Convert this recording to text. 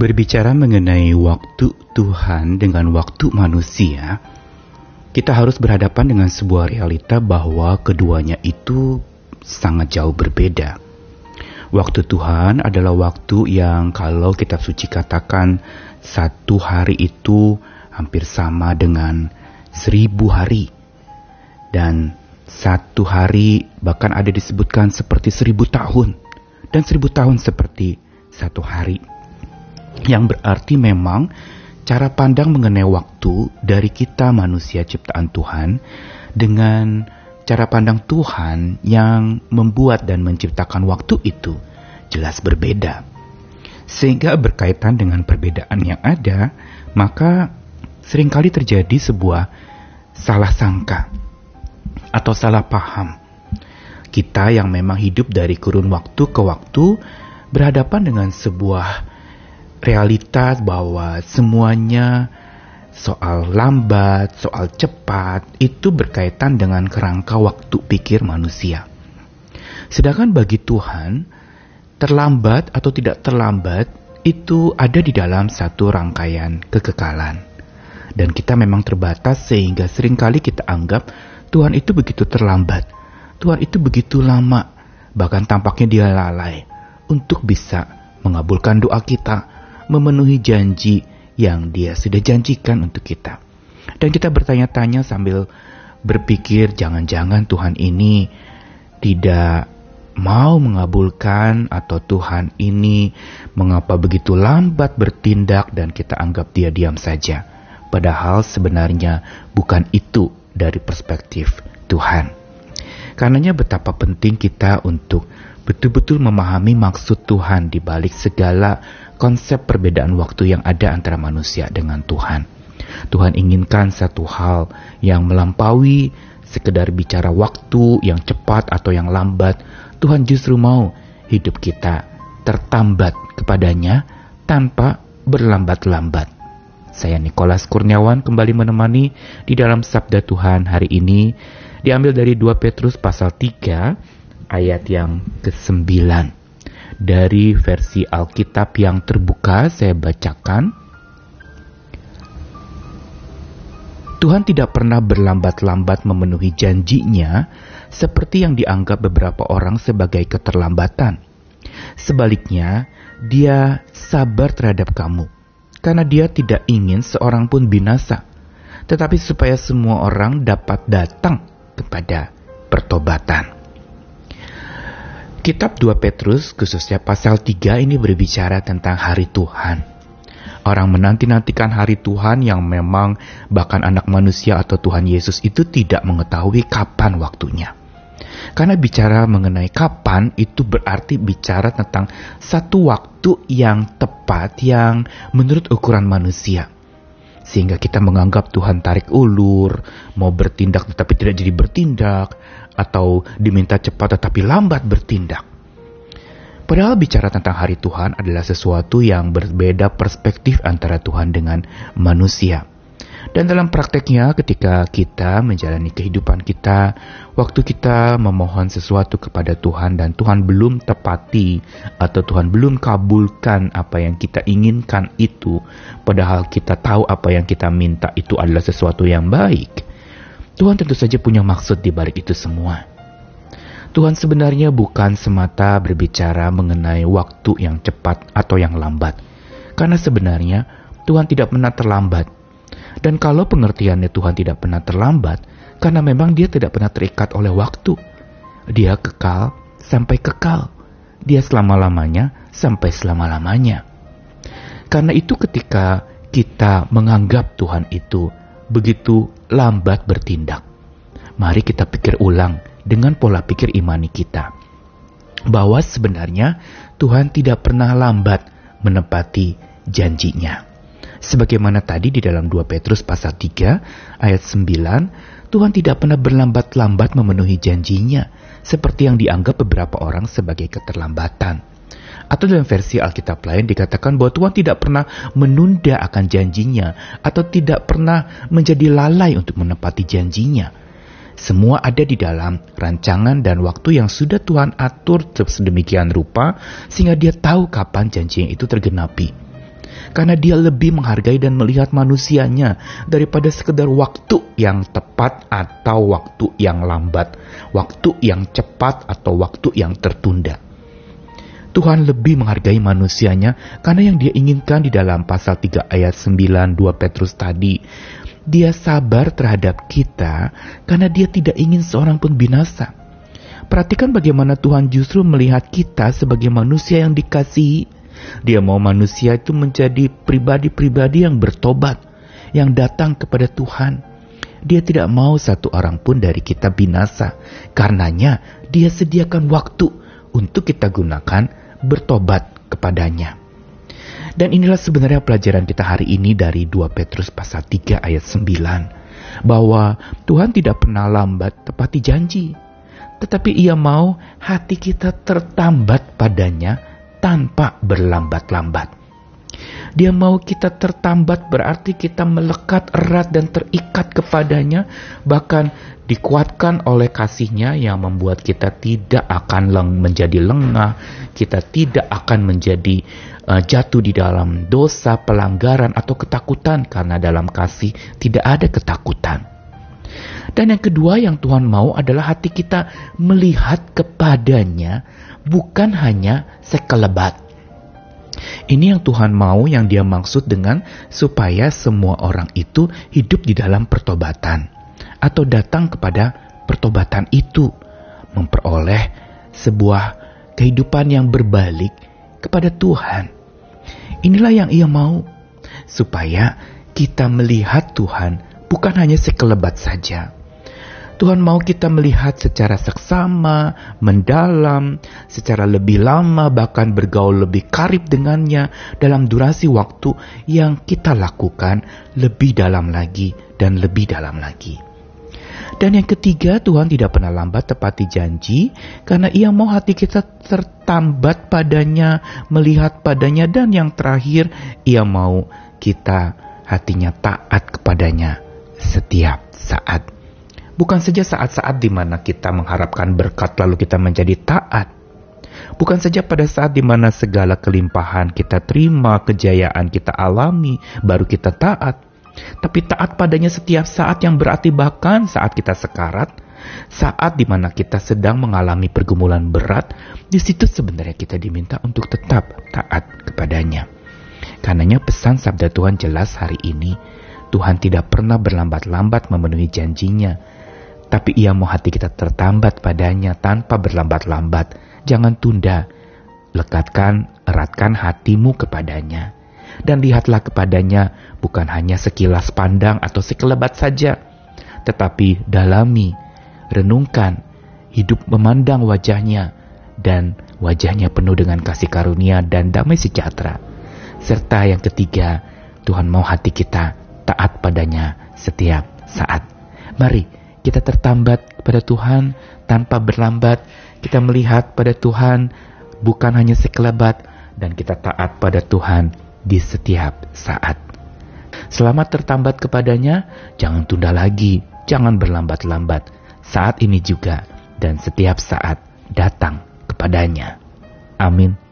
Berbicara mengenai waktu Tuhan dengan waktu manusia, kita harus berhadapan dengan sebuah realita bahwa keduanya itu sangat jauh berbeda. Waktu Tuhan adalah waktu yang kalau kitab suci katakan satu hari itu hampir sama dengan seribu hari. Dan satu hari bahkan ada disebutkan seperti seribu tahun. Dan seribu tahun seperti satu hari yang berarti memang cara pandang mengenai waktu dari kita manusia ciptaan Tuhan dengan cara pandang Tuhan yang membuat dan menciptakan waktu itu jelas berbeda. Sehingga berkaitan dengan perbedaan yang ada, maka sering kali terjadi sebuah salah sangka atau salah paham. Kita yang memang hidup dari kurun waktu ke waktu berhadapan dengan sebuah realitas bahwa semuanya soal lambat, soal cepat itu berkaitan dengan kerangka waktu pikir manusia. Sedangkan bagi Tuhan, terlambat atau tidak terlambat itu ada di dalam satu rangkaian kekekalan. Dan kita memang terbatas sehingga sering kali kita anggap Tuhan itu begitu terlambat. Tuhan itu begitu lama, bahkan tampaknya dia lalai untuk bisa mengabulkan doa kita, memenuhi janji yang dia sudah janjikan untuk kita. Dan kita bertanya-tanya sambil berpikir jangan-jangan Tuhan ini tidak mau mengabulkan atau Tuhan ini mengapa begitu lambat bertindak dan kita anggap dia diam saja. Padahal sebenarnya bukan itu dari perspektif Tuhan. Karenanya betapa penting kita untuk betul-betul memahami maksud Tuhan di balik segala konsep perbedaan waktu yang ada antara manusia dengan Tuhan. Tuhan inginkan satu hal yang melampaui sekedar bicara waktu yang cepat atau yang lambat. Tuhan justru mau hidup kita tertambat kepadanya tanpa berlambat-lambat. Saya Nikolas Kurniawan kembali menemani di dalam Sabda Tuhan hari ini diambil dari 2 Petrus pasal 3 ayat yang ke-9 dari versi Alkitab yang terbuka saya bacakan. Tuhan tidak pernah berlambat-lambat memenuhi janjinya seperti yang dianggap beberapa orang sebagai keterlambatan. Sebaliknya, dia sabar terhadap kamu karena dia tidak ingin seorang pun binasa, tetapi supaya semua orang dapat datang kepada pertobatan. Kitab 2 Petrus khususnya pasal 3 ini berbicara tentang hari Tuhan. Orang menanti-nantikan hari Tuhan yang memang bahkan anak manusia atau Tuhan Yesus itu tidak mengetahui kapan waktunya. Karena bicara mengenai kapan itu berarti bicara tentang satu waktu yang tepat yang menurut ukuran manusia. Sehingga kita menganggap Tuhan tarik ulur, mau bertindak tetapi tidak jadi bertindak, atau diminta cepat tetapi lambat bertindak. Padahal bicara tentang hari Tuhan adalah sesuatu yang berbeda perspektif antara Tuhan dengan manusia. Dan dalam prakteknya ketika kita menjalani kehidupan kita, waktu kita memohon sesuatu kepada Tuhan dan Tuhan belum tepati atau Tuhan belum kabulkan apa yang kita inginkan itu, padahal kita tahu apa yang kita minta itu adalah sesuatu yang baik Tuhan tentu saja punya maksud di balik itu semua. Tuhan sebenarnya bukan semata berbicara mengenai waktu yang cepat atau yang lambat. Karena sebenarnya Tuhan tidak pernah terlambat. Dan kalau pengertiannya Tuhan tidak pernah terlambat, karena memang dia tidak pernah terikat oleh waktu. Dia kekal sampai kekal. Dia selama-lamanya sampai selama-lamanya. Karena itu ketika kita menganggap Tuhan itu begitu lambat bertindak. Mari kita pikir ulang dengan pola pikir imani kita. Bahwa sebenarnya Tuhan tidak pernah lambat menepati janjinya. Sebagaimana tadi di dalam 2 Petrus pasal 3 ayat 9, Tuhan tidak pernah berlambat-lambat memenuhi janjinya, seperti yang dianggap beberapa orang sebagai keterlambatan. Atau dalam versi Alkitab lain dikatakan bahwa Tuhan tidak pernah menunda akan janjinya atau tidak pernah menjadi lalai untuk menepati janjinya. Semua ada di dalam rancangan dan waktu yang sudah Tuhan atur sedemikian rupa sehingga dia tahu kapan janjinya itu tergenapi. Karena dia lebih menghargai dan melihat manusianya daripada sekedar waktu yang tepat atau waktu yang lambat, waktu yang cepat atau waktu yang tertunda. Tuhan lebih menghargai manusianya karena yang dia inginkan di dalam pasal 3 ayat 9 2 Petrus tadi. Dia sabar terhadap kita karena dia tidak ingin seorang pun binasa. Perhatikan bagaimana Tuhan justru melihat kita sebagai manusia yang dikasihi. Dia mau manusia itu menjadi pribadi-pribadi yang bertobat, yang datang kepada Tuhan. Dia tidak mau satu orang pun dari kita binasa. Karenanya, dia sediakan waktu untuk kita gunakan bertobat kepadanya. Dan inilah sebenarnya pelajaran kita hari ini dari 2 Petrus pasal 3 ayat 9. Bahwa Tuhan tidak pernah lambat tepati janji. Tetapi ia mau hati kita tertambat padanya tanpa berlambat-lambat. Dia mau kita tertambat berarti kita melekat erat dan terikat kepadanya bahkan dikuatkan oleh kasihnya yang membuat kita tidak akan leng menjadi lengah, kita tidak akan menjadi uh, jatuh di dalam dosa, pelanggaran atau ketakutan karena dalam kasih tidak ada ketakutan. Dan yang kedua yang Tuhan mau adalah hati kita melihat kepadanya bukan hanya sekelebat ini yang Tuhan mau yang dia maksud dengan supaya semua orang itu hidup di dalam pertobatan. Atau datang kepada pertobatan itu. Memperoleh sebuah kehidupan yang berbalik kepada Tuhan. Inilah yang ia mau. Supaya kita melihat Tuhan bukan hanya sekelebat saja Tuhan mau kita melihat secara seksama, mendalam, secara lebih lama, bahkan bergaul lebih karib dengannya dalam durasi waktu yang kita lakukan lebih dalam lagi dan lebih dalam lagi. Dan yang ketiga, Tuhan tidak pernah lambat tepati janji karena ia mau hati kita tertambat padanya, melihat padanya dan yang terakhir, ia mau kita hatinya taat kepadanya setiap saat. Bukan saja saat-saat di mana kita mengharapkan berkat lalu kita menjadi taat. Bukan saja pada saat di mana segala kelimpahan kita terima, kejayaan kita alami, baru kita taat. Tapi taat padanya setiap saat yang berarti bahkan saat kita sekarat, saat di mana kita sedang mengalami pergumulan berat, di situ sebenarnya kita diminta untuk tetap taat kepadanya. Karenanya pesan sabda Tuhan jelas hari ini, Tuhan tidak pernah berlambat-lambat memenuhi janjinya, tapi ia mau hati kita tertambat padanya tanpa berlambat-lambat. Jangan tunda. Lekatkan, eratkan hatimu kepadanya. Dan lihatlah kepadanya bukan hanya sekilas pandang atau sekelebat saja. Tetapi dalami, renungkan, hidup memandang wajahnya. Dan wajahnya penuh dengan kasih karunia dan damai sejahtera. Serta yang ketiga, Tuhan mau hati kita taat padanya setiap saat. Mari kita tertambat pada Tuhan tanpa berlambat. Kita melihat pada Tuhan bukan hanya sekelebat dan kita taat pada Tuhan di setiap saat. Selamat tertambat kepadanya, jangan tunda lagi, jangan berlambat-lambat. Saat ini juga dan setiap saat datang kepadanya. Amin.